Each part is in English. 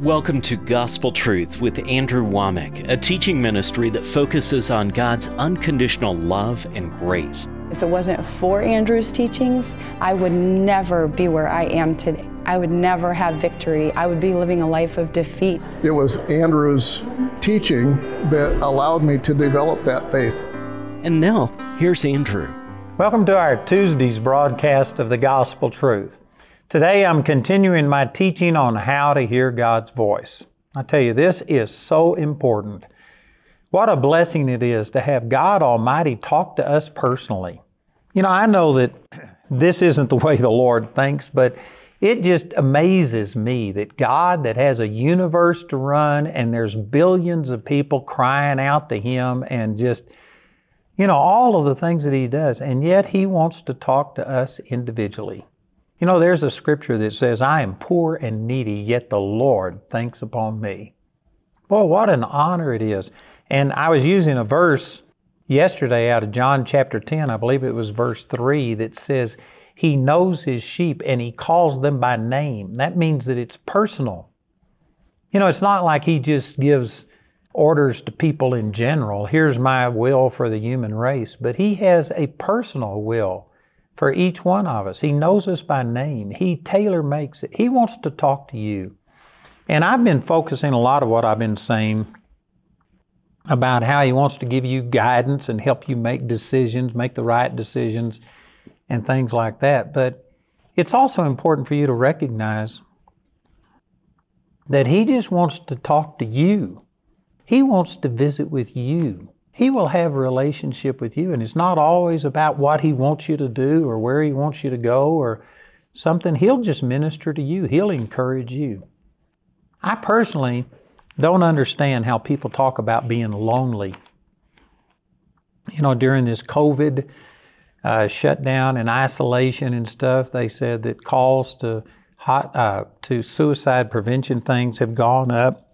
Welcome to Gospel Truth with Andrew Wommack, a teaching ministry that focuses on God's unconditional love and grace. If it wasn't for Andrew's teachings, I would never be where I am today. I would never have victory. I would be living a life of defeat. It was Andrew's teaching that allowed me to develop that faith. And now, here's Andrew. Welcome to our Tuesday's broadcast of the Gospel Truth. Today I'm continuing my teaching on how to hear God's voice. I tell you, this is so important. What a blessing it is to have God Almighty talk to us personally. You know, I know that this isn't the way the Lord thinks, but it just amazes me that God, that has a universe to run and there's billions of people crying out to Him and just, you know, all of the things that He does, and yet He wants to talk to us individually. You know, there's a scripture that says, I am poor and needy, yet the Lord thinks upon me. Boy, what an honor it is. And I was using a verse yesterday out of John chapter 10, I believe it was verse 3, that says, He knows His sheep and He calls them by name. That means that it's personal. You know, it's not like He just gives orders to people in general. Here's my will for the human race. But He has a personal will for each one of us. He knows us by name. He tailor makes it. He wants to talk to you. And I've been focusing a lot of what I've been saying about how He wants to give you guidance and help you make decisions, make the right decisions, and things like that. But it's also important for you to recognize that He just wants to talk to you. He wants to visit with you. He will have a relationship with you, and it's not always about what He wants you to do or where He wants you to go or something. He'll just minister to you, He'll encourage you. I personally don't understand how people talk about being lonely. You know, during this COVID uh, shutdown and isolation and stuff, they said that calls to hot, uh, to suicide prevention things have gone up.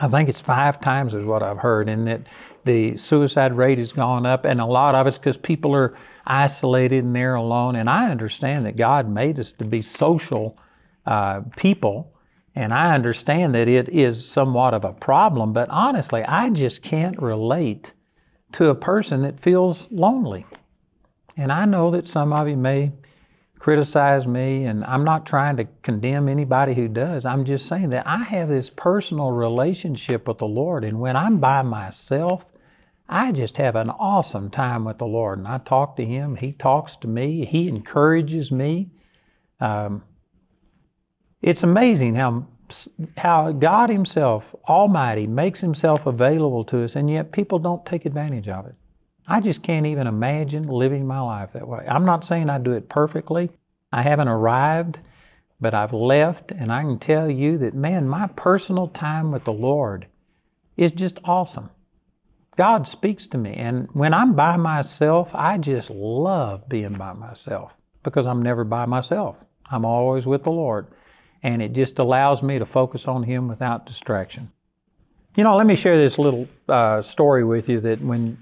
I think it's five times is what I've heard, and that the suicide rate has gone up, and a lot of it's because people are isolated and they're alone. And I understand that God made us to be social uh, people, and I understand that it is somewhat of a problem. But honestly, I just can't relate to a person that feels lonely. And I know that some of you may criticize me, and I'm not trying to condemn anybody who does. I'm just saying that I have this personal relationship with the Lord, and when I'm by myself, I just have an awesome time with the Lord. And I talk to Him, He talks to me, He encourages me. Um, it's amazing how how God Himself, Almighty, makes Himself available to us, and yet people don't take advantage of it. I just can't even imagine living my life that way. I'm not saying I do it perfectly. I haven't arrived, but I've left, and I can tell you that, man, my personal time with the Lord is just awesome. God speaks to me, and when I'm by myself, I just love being by myself because I'm never by myself. I'm always with the Lord, and it just allows me to focus on Him without distraction. You know, let me share this little uh, story with you that when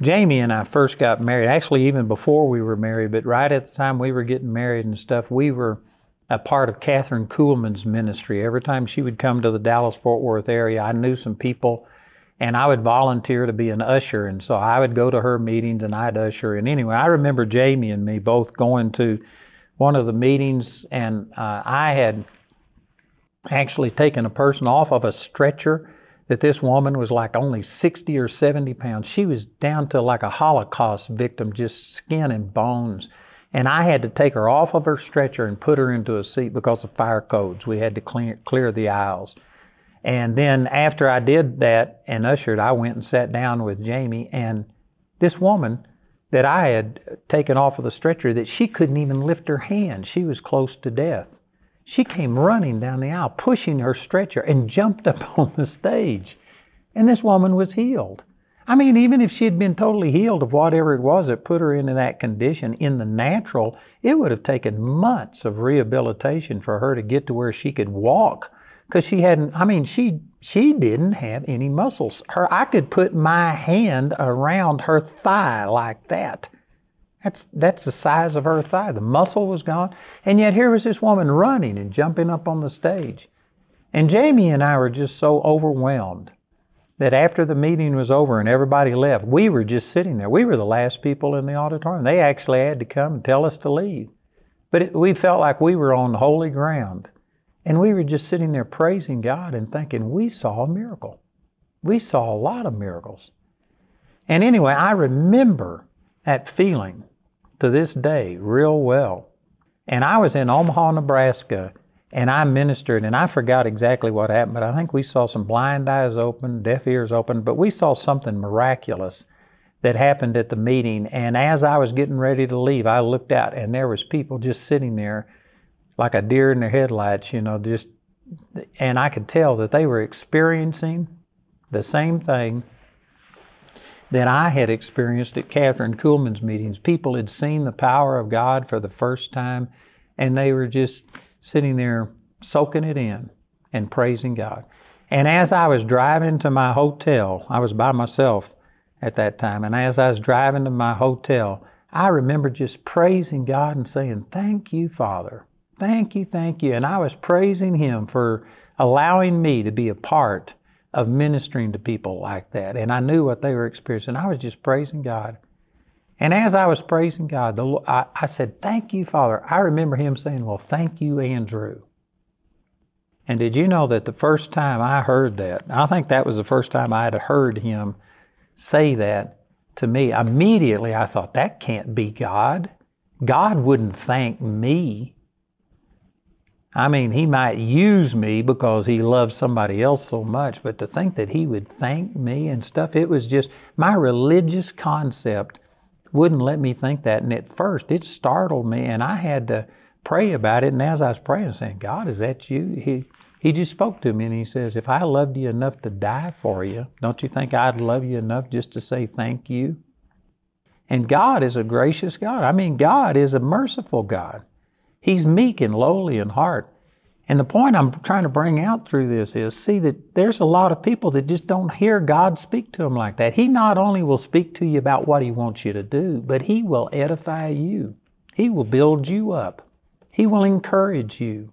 Jamie and I first got married, actually even before we were married, but right at the time we were getting married and stuff, we were a part of Kathryn Kuhlman's ministry. Every time she would come to the Dallas Fort Worth area, I knew some people and I would volunteer to be an usher. And so I would go to her meetings and I'd usher. And anyway, I remember Jamie and me both going to one of the meetings and uh, I had actually taken a person off of a stretcher that this woman was like only 60 or 70 pounds. She was down to like a Holocaust victim, just skin and bones. And I had to take her off of her stretcher and put her into a seat because of fire codes. We had to clear, clear the aisles. And then after I did that and ushered, I went and sat down with Jamie. And this woman that I had taken off of the stretcher, that she couldn't even lift her hand. She was close to death. She came running down the aisle, pushing her stretcher, and jumped up on the stage. And this woman was healed. I mean, even if she had been totally healed of whatever it was that put her into that condition in the natural, it would have taken months of rehabilitation for her to get to where she could walk. Because she hadn't, I mean, she she didn't have any muscles. Her I could put my hand around her thigh like that. That's, that's the size of her thigh. The muscle was gone. And yet here was this woman running and jumping up on the stage. And Jamie and I were just so overwhelmed that after the meeting was over and everybody left, we were just sitting there. We were the last people in the auditorium. They actually had to come and tell us to leave. But it, we felt like we were on holy ground. And we were just sitting there praising God and thinking, we saw a miracle. We saw a lot of miracles. And anyway, I remember that feeling to this day real well. And I was in Omaha, Nebraska, and I ministered, and I forgot exactly what happened, but I think we saw some blind eyes open, deaf ears open, but we saw something miraculous that happened at the meeting. And as I was getting ready to leave, I looked out, and there was people just sitting there like a deer in the headlights, you know, just, and I could tell that they were experiencing the same thing that I had experienced at Kathryn Kuhlman's meetings. People had seen the power of God for the first time, and they were just sitting there soaking it in and praising God. And as I was driving to my hotel, I was by myself at that time, and as I was driving to my hotel, I remember just praising God and saying, Thank you, Father. Thank you, thank you. And I was praising Him for allowing me to be a part of ministering to people like that. And I knew what they were experiencing. I was just praising God. And as I was praising God, the, I, I said, Thank you, Father. I remember Him saying, Well, thank you, Andrew. And did you know that the first time I heard that, I think that was the first time I had heard Him say that to me, immediately I thought, That can't be God. God wouldn't thank me. I mean, he might use me because he loves somebody else so much, but to think that he would thank me and stuff, it was just my religious concept wouldn't let me think that. And at first, it startled me, and I had to pray about it. And as I was praying, saying, God, is that you? He, he just spoke to me and he says, If I loved you enough to die for you, don't you think I'd love you enough just to say thank you? And God is a gracious God. I mean, God is a merciful God. He's meek and lowly in heart. And the point I'm trying to bring out through this is see that there's a lot of people that just don't hear God speak to them like that. He not only will speak to you about what He wants you to do, but He will edify you. He will build you up. He will encourage you.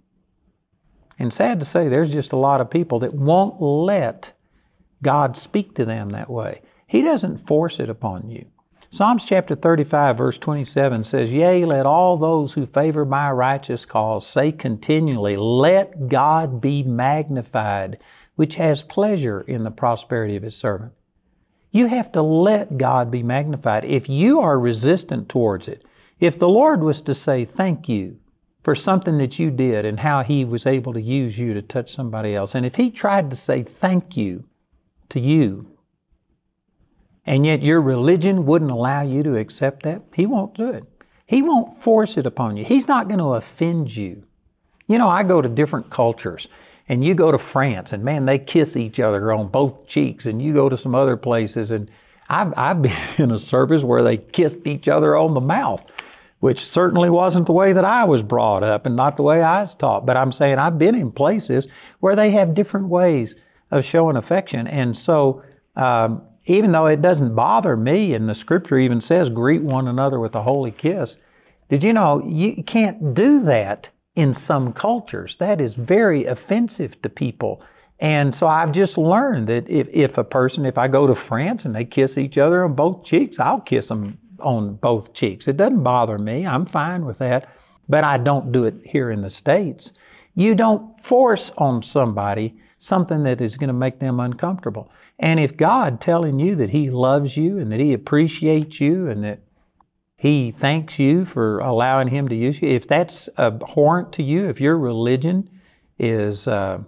And sad to say, there's just a lot of people that won't let God speak to them that way. He doesn't force it upon you. Psalms chapter 35, verse 27 says, Yea, let all those who favor my righteous cause say continually, Let God be magnified, which has pleasure in the prosperity of his servant. You have to let God be magnified. If you are resistant towards it, if the Lord was to say thank you for something that you did and how He was able to use you to touch somebody else, and if He tried to say thank you to you and yet your religion wouldn't allow you to accept that, He won't do it. He won't force it upon you. He's not going to offend you. You know, I go to different cultures, and you go to France, and man, they kiss each other on both cheeks, and you go to some other places, and I've, I've been in a service where they kissed each other on the mouth, which certainly wasn't the way that I was brought up and not the way I was taught. But I'm saying I've been in places where they have different ways of showing affection. And so, um, even though it doesn't bother me, and the scripture even says, greet one another with a holy kiss, did you know you can't do that in some cultures? That is very offensive to people. And so I've just learned that if, if a person, if I go to France and they kiss each other on both cheeks, I'll kiss them on both cheeks. It doesn't bother me. I'm fine with that. But I don't do it here in the States. You don't force on somebody something that is going to make them uncomfortable. And if God telling you that He loves you and that He appreciates you and that He thanks you for allowing Him to use you, if that's abhorrent to you, if your religion is uh,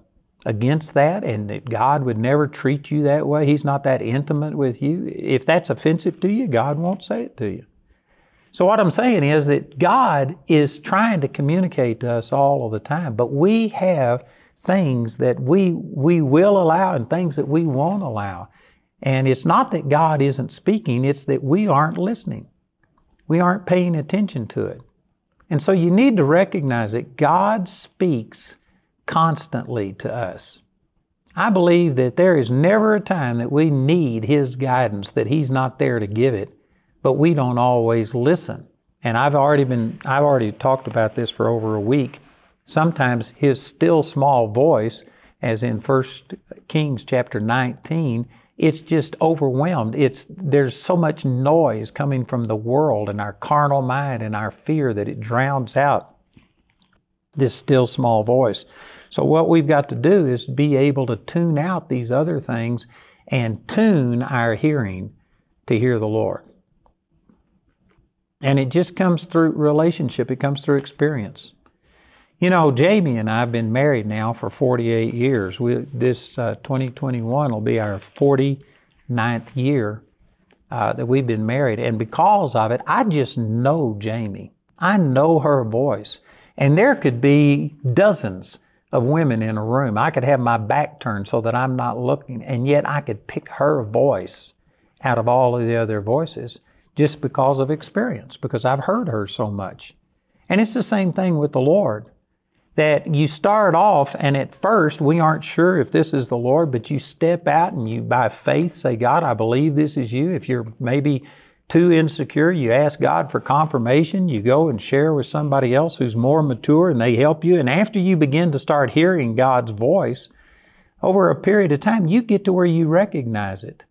against that and that God would never treat you that way, He's not that intimate with you, if that's offensive to you, God won't say it to you. So what I'm saying is that God is trying to communicate to us all of the time, but we have things that we, we will allow and things that we won't allow. And it's not that God isn't speaking, it's that we aren't listening. We aren't paying attention to it. And so you need to recognize that God speaks constantly to us. I believe that there is never a time that we need His guidance, that He's not there to give it, but we don't always listen. And I've already been, I've already talked about this for over a week sometimes his still small voice as in 1 Kings chapter 19, it's just overwhelmed. It's, there's so much noise coming from the world and our carnal mind and our fear that it drowns out this still small voice. So what we've got to do is be able to tune out these other things and tune our hearing to hear the Lord. And it just comes through relationship, it comes through experience. You know, Jamie and I have been married now for 48 years. We, this uh, 2021 will be our 49th year uh, that we've been married. And because of it, I just know Jamie. I know her voice. And there could be dozens of women in a room. I could have my back turned so that I'm not looking, and yet I could pick her voice out of all of the other voices just because of experience, because I've heard her so much. And it's the same thing with the Lord. That you start off, and at first we aren't sure if this is the Lord, but you step out and you, by faith, say, God, I believe this is you. If you're maybe too insecure, you ask God for confirmation. You go and share with somebody else who's more mature and they help you. And after you begin to start hearing God's voice, over a period of time, you get to where you recognize it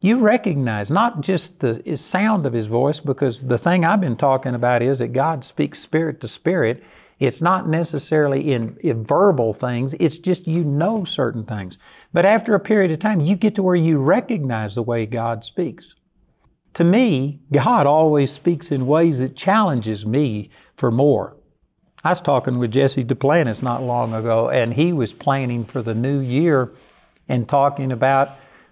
you recognize not just the sound of his voice, because the thing I've been talking about is that God speaks spirit to spirit. It's not necessarily in, in, verbal things, it's just you know certain things. But after a period of time, you get to where you recognize the way God speaks. To me, God always speaks in ways that challenges me for more. I was talking with Jesse Duplantis not long ago, and he was planning for the new year and talking about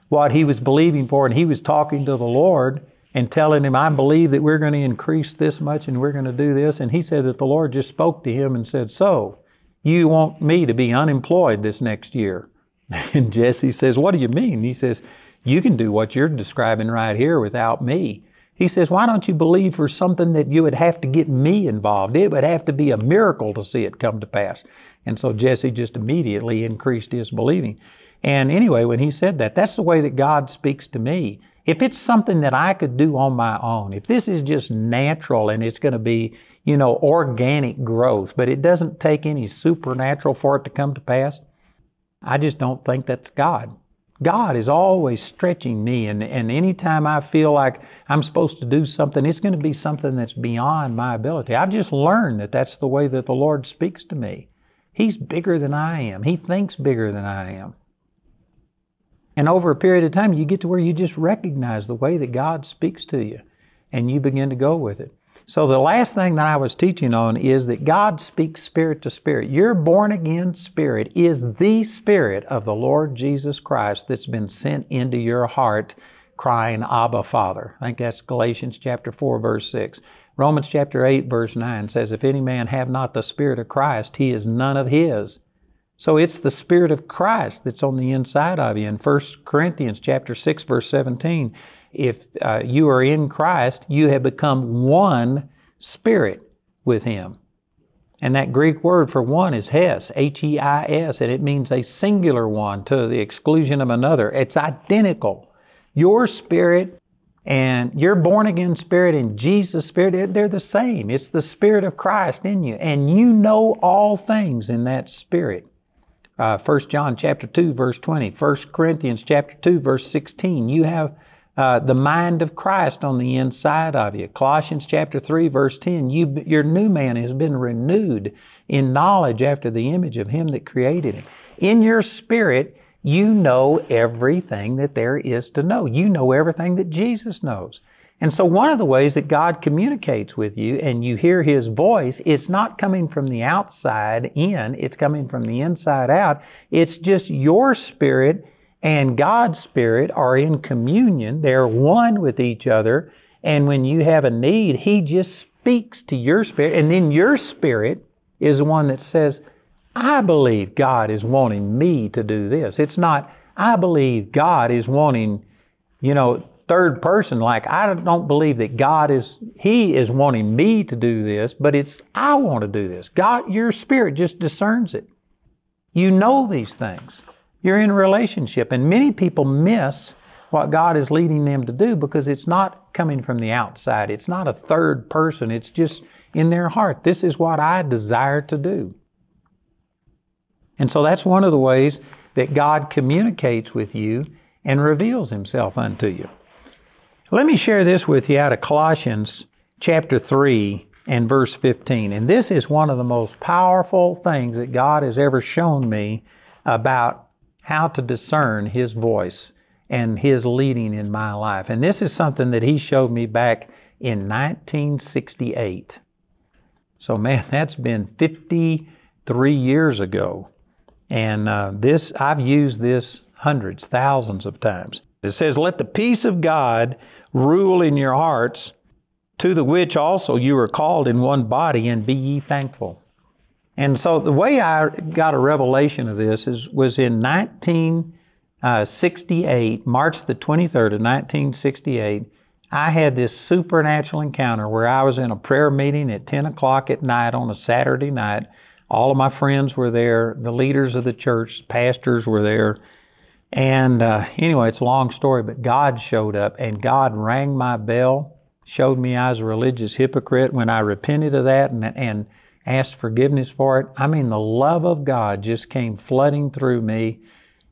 what he was believing for, and he was talking to the Lord and telling him, I believe that we're going to increase this much and we're going to do this. And he said that the Lord just spoke to him and said, So, you want me to be unemployed this next year? And Jesse says, What do you mean? He says, You can do what you're describing right here without me. He says, Why don't you believe for something that you would have to get me involved? It would have to be a miracle to see it come to pass. And so Jesse just immediately increased his believing. And anyway, when he said that, that's the way that God speaks to me. If it's something that I could do on my own, if this is just natural and it's going to be, you know, organic growth, but it doesn't take any supernatural for it to come to pass, I just don't think that's God. God is always stretching me, and, and anytime I feel like I'm supposed to do something, it's going to be something that's beyond my ability. I've just learned that that's the way that the Lord speaks to me. He's bigger than I am, He thinks bigger than I am. And over a period of time, you get to where you just recognize the way that God speaks to you and you begin to go with it. So, the last thing that I was teaching on is that God speaks spirit to spirit. Your born again spirit is the spirit of the Lord Jesus Christ that's been sent into your heart crying, Abba, Father. I think that's Galatians chapter 4, verse 6. Romans chapter 8, verse 9 says, If any man have not the Spirit of Christ, he is none of his. So it's the Spirit of Christ that's on the inside of you. In 1 Corinthians chapter 6, verse 17, if uh, you are in Christ, you have become one spirit with Him. And that Greek word for one is Heis, H-E-I-S, and it means a singular one to the exclusion of another. It's identical. Your spirit and your born again spirit and Jesus' spirit, they're the same. It's the Spirit of Christ in you. And you know all things in that Spirit uh, 1 John chapter 2 verse 20, 1 Corinthians chapter 2 verse 16. You have uh, the mind of Christ on the inside of you. Colossians chapter 3 verse 10, you, your new man has been renewed in knowledge after the image of him that created him. In your spirit, you know everything that there is to know. You know everything that Jesus knows. And so one of the ways that God communicates with you and you hear His voice, it's not coming from the outside in, it's coming from the inside out. It's just your spirit and God's spirit are in communion. They're one with each other. And when you have a need, He just speaks to your spirit. And then your spirit is the one that says, I believe God is wanting me to do this. It's not, I believe God is wanting, you know, third person, like I don't believe that God is, He is wanting me to do this, but it's, I want to do this. God, your spirit just discerns it. You know these things. You're in a relationship, and many people miss what God is leading them to do because it's not coming from the outside. It's not a third person. It's just in their heart. This is what I desire to do. And so that's one of the ways that God communicates with you and reveals himself unto you. Let me share this with you out of Colossians chapter 3 and verse 15. And this is one of the most powerful things that God has ever shown me about how to discern His voice and His leading in my life. And this is something that He showed me back in 1968. So, man, that's been 53 years ago. And uh, this, I've used this hundreds, thousands of times. It says, Let the peace of God rule in your hearts, to the which also you are called in one body, and be ye thankful. And so the way I got a revelation of this is, was in 1968, uh, March the 23rd of 1968. I had this supernatural encounter where I was in a prayer meeting at 10 o'clock at night on a Saturday night. All of my friends were there, the leaders of the church, pastors were there. And uh, anyway, it's a long story, but God showed up and God rang my bell, showed me I was a religious hypocrite when I repented of that and, and asked forgiveness for it. I mean, the love of God just came flooding through me.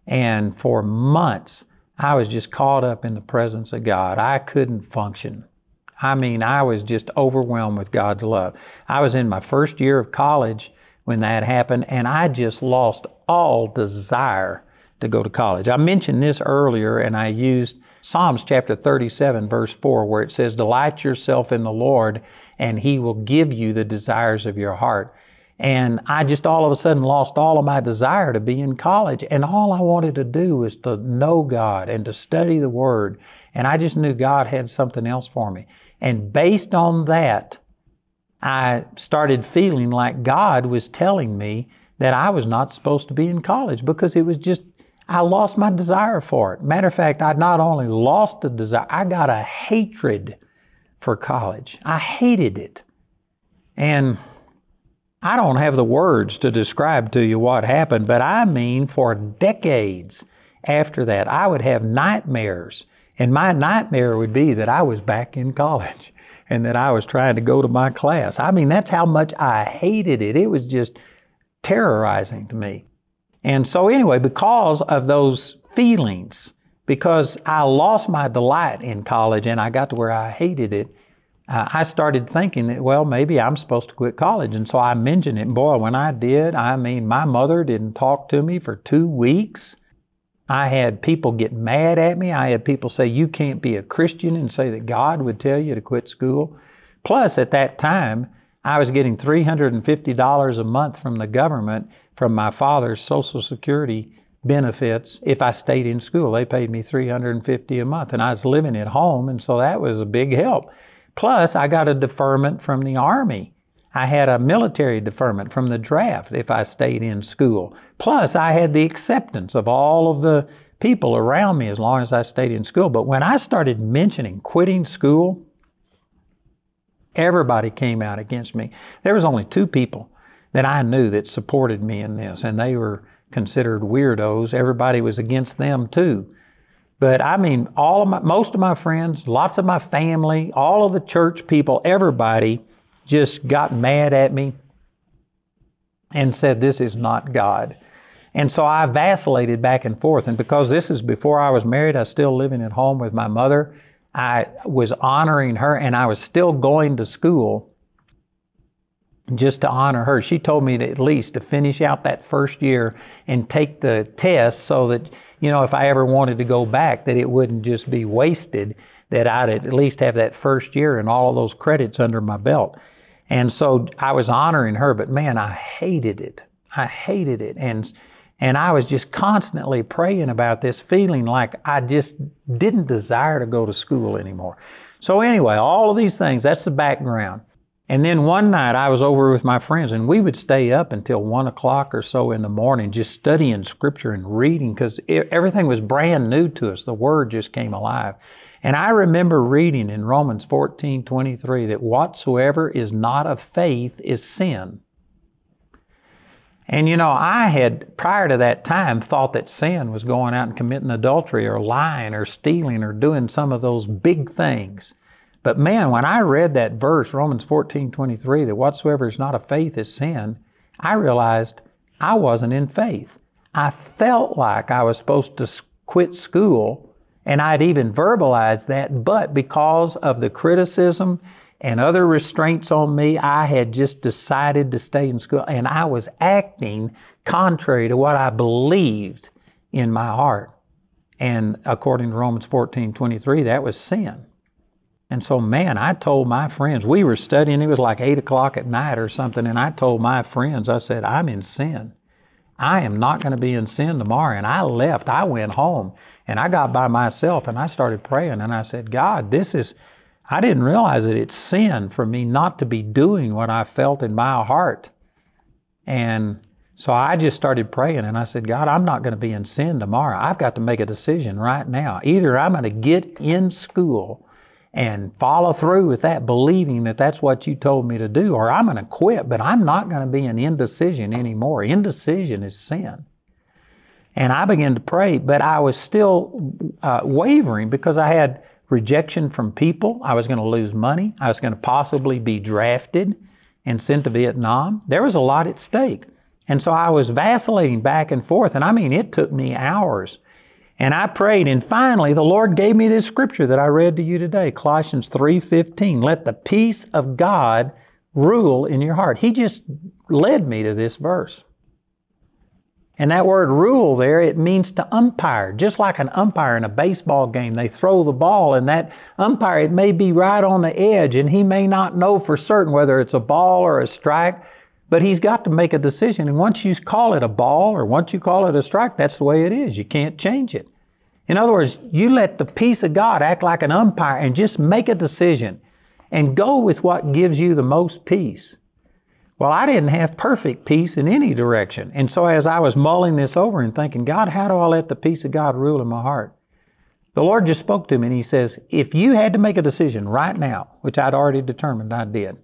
And for months, I was just caught up in the presence of God. I couldn't function. I mean, I was just overwhelmed with God's love. I was in my first year of college when that happened, and I just lost all desire to go to college. I mentioned this earlier and I used Psalms chapter 37 verse 4 where it says, delight yourself in the Lord and He will give you the desires of your heart. And I just all of a sudden lost all of my desire to be in college. And all I wanted to do was to know God and to study the Word. And I just knew God had something else for me. And based on that, I started feeling like God was telling me that I was not supposed to be in college because it was just I lost my desire for it. Matter of fact, I not only lost the desire, I got a hatred for college. I hated it. And I don't have the words to describe to you what happened, but I mean for decades after that, I would have nightmares. And my nightmare would be that I was back in college and that I was trying to go to my class. I mean, that's how much I hated it. It was just terrorizing to me. And so, anyway, because of those feelings, because I lost my delight in college and I got to where I hated it, uh, I started thinking that, well, maybe I'm supposed to quit college. And so I mentioned it. Boy, when I did, I mean, my mother didn't talk to me for two weeks. I had people get mad at me. I had people say, you can't be a Christian and say that God would tell you to quit school. Plus, at that time, I was getting $350 a month from the government from my father's Social Security benefits if I stayed in school. They paid me 350 a month and I was living at home and so that was a big help. Plus I got a deferment from the Army. I had a military deferment from the draft if I stayed in school. Plus I had the acceptance of all of the people around me as long as I stayed in school. But when I started mentioning quitting school, Everybody came out against me. There was only two people that I knew that supported me in this, and they were considered weirdos. Everybody was against them too. But I mean, all of my, most of my friends, lots of my family, all of the church people, everybody just got mad at me and said, This is not God. And so I vacillated back and forth. And because this is before I was married, I was still living at home with my mother. I was honoring her and I was still going to school just to honor her. She told me to at least to finish out that first year and take the test so that, you know, if I ever wanted to go back, that it wouldn't just be wasted, that I'd at least have that first year and all of those credits under my belt. And so I was honoring her, but man, I hated it. I hated it. And and I was just constantly praying about this, feeling like I just didn't desire to go to school anymore. So, anyway, all of these things, that's the background. And then one night I was over with my friends and we would stay up until one o'clock or so in the morning just studying scripture and reading because everything was brand new to us. The word just came alive. And I remember reading in Romans 14, 23 that whatsoever is not of faith is sin. And you know, I had, prior to that time, thought that sin was going out and committing adultery or lying or stealing or doing some of those big things. But man, when I read that verse, Romans 14, 23, that whatsoever is not of faith is sin, I realized I wasn't in faith. I felt like I was supposed to quit school, and I'd even verbalized that, but because of the criticism and other restraints on me, I had just decided to stay in school, and I was acting contrary to what I believed in my heart. And according to Romans 14 23, that was sin. And so, man, I told my friends, we were studying, it was like 8 o'clock at night or something, and I told my friends, I said, I'm in sin. I am not going to be in sin tomorrow. And I left, I went home, and I got by myself and I started praying, and I said, God, this is, I didn't realize that it's sin for me not to be doing what I felt in my heart. And so I just started praying and I said, God, I'm not going to be in sin tomorrow. I've got to make a decision right now. Either I'm going to get in school and follow through with that, believing that that's what you told me to do, or I'm going to quit, but I'm not going to be in indecision anymore. Indecision is sin. And I began to pray, but I was still uh, wavering because I had rejection from people. I was going to lose money. I was going to possibly be drafted and sent to Vietnam. There was a lot at stake. And so I was vacillating back and forth. And I mean, it took me hours. And I prayed, and finally the Lord gave me this scripture that I read to you today, Colossians 3:15. Let the peace of God rule in your heart. He just led me to this verse. And that word rule there, it means to umpire. Just like an umpire in a baseball game, they throw the ball and that umpire, it may be right on the edge and he may not know for certain whether it's a ball or a strike, but he's got to make a decision. And once you call it a ball or once you call it a strike, that's the way it is. You can't change it. In other words, you let the peace of God act like an umpire and just make a decision and go with what gives you the most peace. Well, I didn't have perfect peace in any direction. And so as I was mulling this over and thinking, God, how do I let the peace of God rule in my heart? The Lord just spoke to me and He says, if you had to make a decision right now, which I'd already determined I did,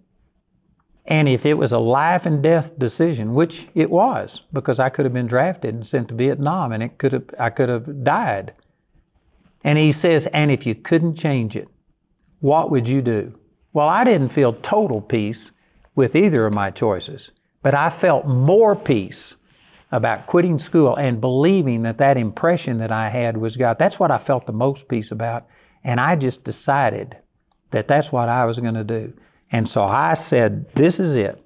and if it was a life and death decision, which it was, because I could have been drafted and sent to Vietnam and it could have, I could have died. And he says, and if you couldn't change it, what would you do? Well, I didn't feel total peace with either of my choices. But I felt more peace about quitting school and believing that that impression that I had was God. That's what I felt the most peace about. And I just decided that that's what I was going to do. And so I said, This is it.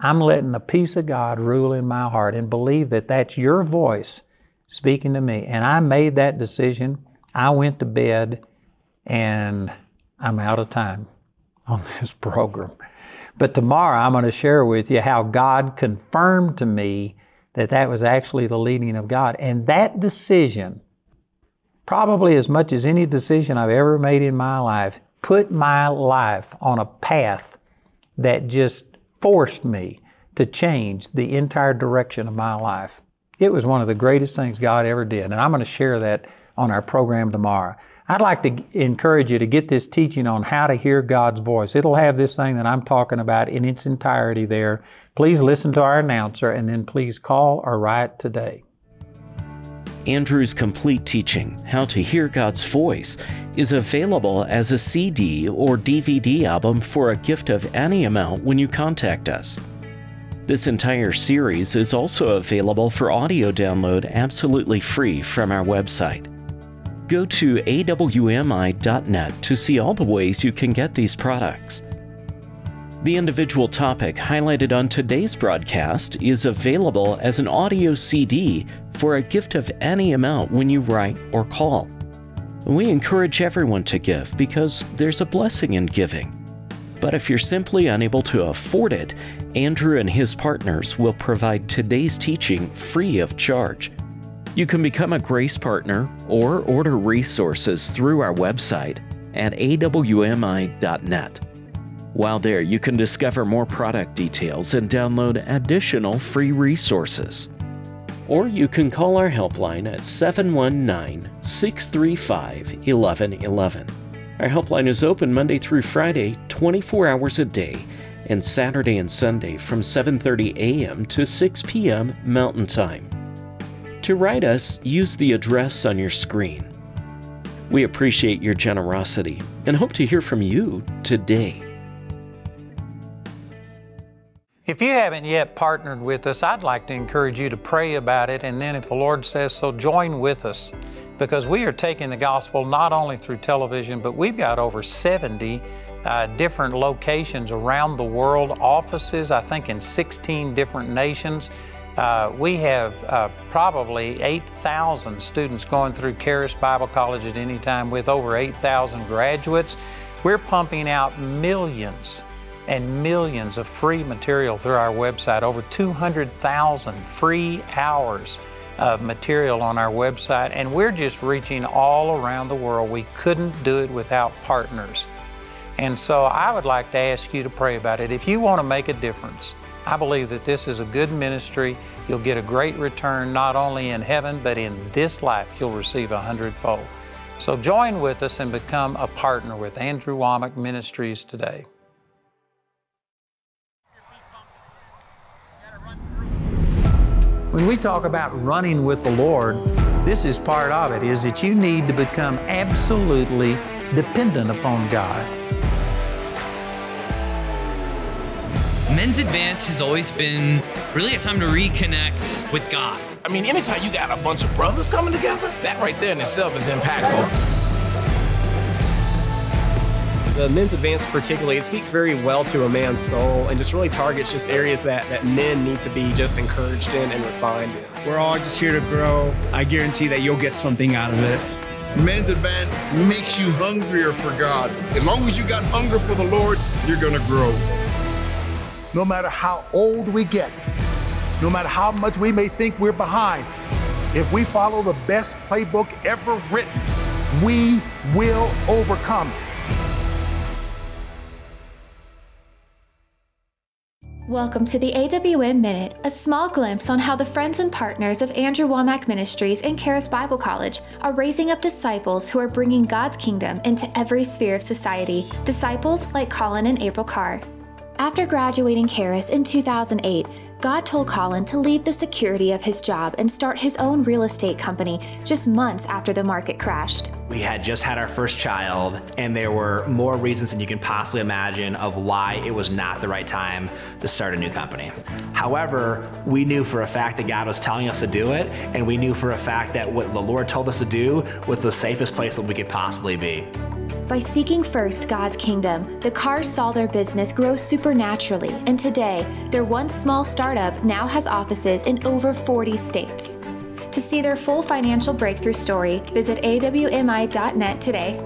I'm letting the peace of God rule in my heart and believe that that's your voice speaking to me. And I made that decision. I went to bed and I'm out of time on this program. But tomorrow I'm going to share with you how God confirmed to me that that was actually the leading of God. And that decision, probably as much as any decision I've ever made in my life, put my life on a path that just forced me to change the entire direction of my life. It was one of the greatest things God ever did. And I'm going to share that on our program tomorrow. I'd like to encourage you to get this teaching on how to hear God's voice. It'll have this thing that I'm talking about in its entirety there. Please listen to our announcer and then please call or write today. Andrew's complete teaching, How to Hear God's Voice, is available as a CD or DVD album for a gift of any amount when you contact us. This entire series is also available for audio download absolutely free from our website go to awmi.net to see all the ways you can get these products. The individual topic highlighted on today's broadcast is available as an audio CD for a gift of any amount when you write or call. We encourage everyone to give because there's a blessing in giving. But if you're simply unable to afford it, Andrew and his partners will provide today's teaching free of charge. You can become a Grace Partner or order resources through our website at awmi.net. While there, you can discover more product details and download additional free resources. Or you can call our helpline at 719 635 1111. Our helpline is open Monday through Friday, 24 hours a day, and Saturday and Sunday from 7:30 a.m. to 6 p.m. Mountain Time. To write us, use the address on your screen. We appreciate your generosity and hope to hear from you today. If you haven't yet partnered with us, I'd like to encourage you to pray about it, and then if the Lord says so, join with us because we are taking the gospel not only through television, but we've got over 70 uh, different locations around the world, offices, I think, in 16 different nations. Uh, we have uh, probably 8,000 students going through Charis Bible College at any time with over 8,000 graduates. We're pumping out millions and millions of free material through our website, over 200,000 free hours of material on our website, and we're just reaching all around the world. We couldn't do it without partners. And so I would like to ask you to pray about it. If you want to make a difference, I believe that this is a good ministry. You'll get a great return not only in heaven, but in this life, you'll receive a hundredfold. So join with us and become a partner with Andrew Wommack Ministries today. We talk about running with the Lord, this is part of it, is that you need to become absolutely dependent upon God. Men's Advance has always been really a time to reconnect with God. I mean, anytime you got a bunch of brothers coming together, that right there in itself is impactful. The men's advance particularly, it speaks very well to a man's soul and just really targets just areas that, that men need to be just encouraged in and refined in. We're all just here to grow. I guarantee that you'll get something out of it. Men's advance makes you hungrier for God. As long as you got hunger for the Lord, you're going to grow. No matter how old we get, no matter how much we may think we're behind, if we follow the best playbook ever written, we will overcome. Welcome to the AWM Minute, a small glimpse on how the friends and partners of Andrew Wommack Ministries and Charis Bible College are raising up disciples who are bringing God's kingdom into every sphere of society. Disciples like Colin and April Carr. After graduating Charis in 2008, God told Colin to leave the security of his job and start his own real estate company just months after the market crashed. We had just had our first child, and there were more reasons than you can possibly imagine of why it was not the right time to start a new company. However, we knew for a fact that God was telling us to do it, and we knew for a fact that what the Lord told us to do was the safest place that we could possibly be. By seeking first God's kingdom, the Carrs saw their business grow supernaturally, and today, their once small startup now has offices in over 40 states. To see their full financial breakthrough story, visit awmi.net today.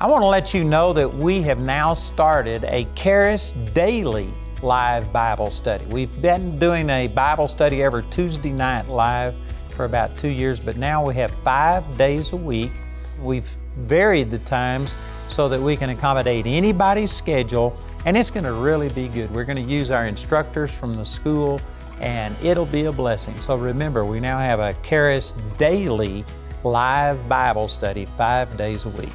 I want to let you know that we have now started a Charis Daily live Bible study. We've been doing a Bible study every Tuesday night live for about two years, but now we have five days a week. We've varied the times so that we can accommodate anybody's schedule, and it's going to really be good. We're going to use our instructors from the school, and it'll be a blessing. So remember, we now have a Charis daily live Bible study five days a week.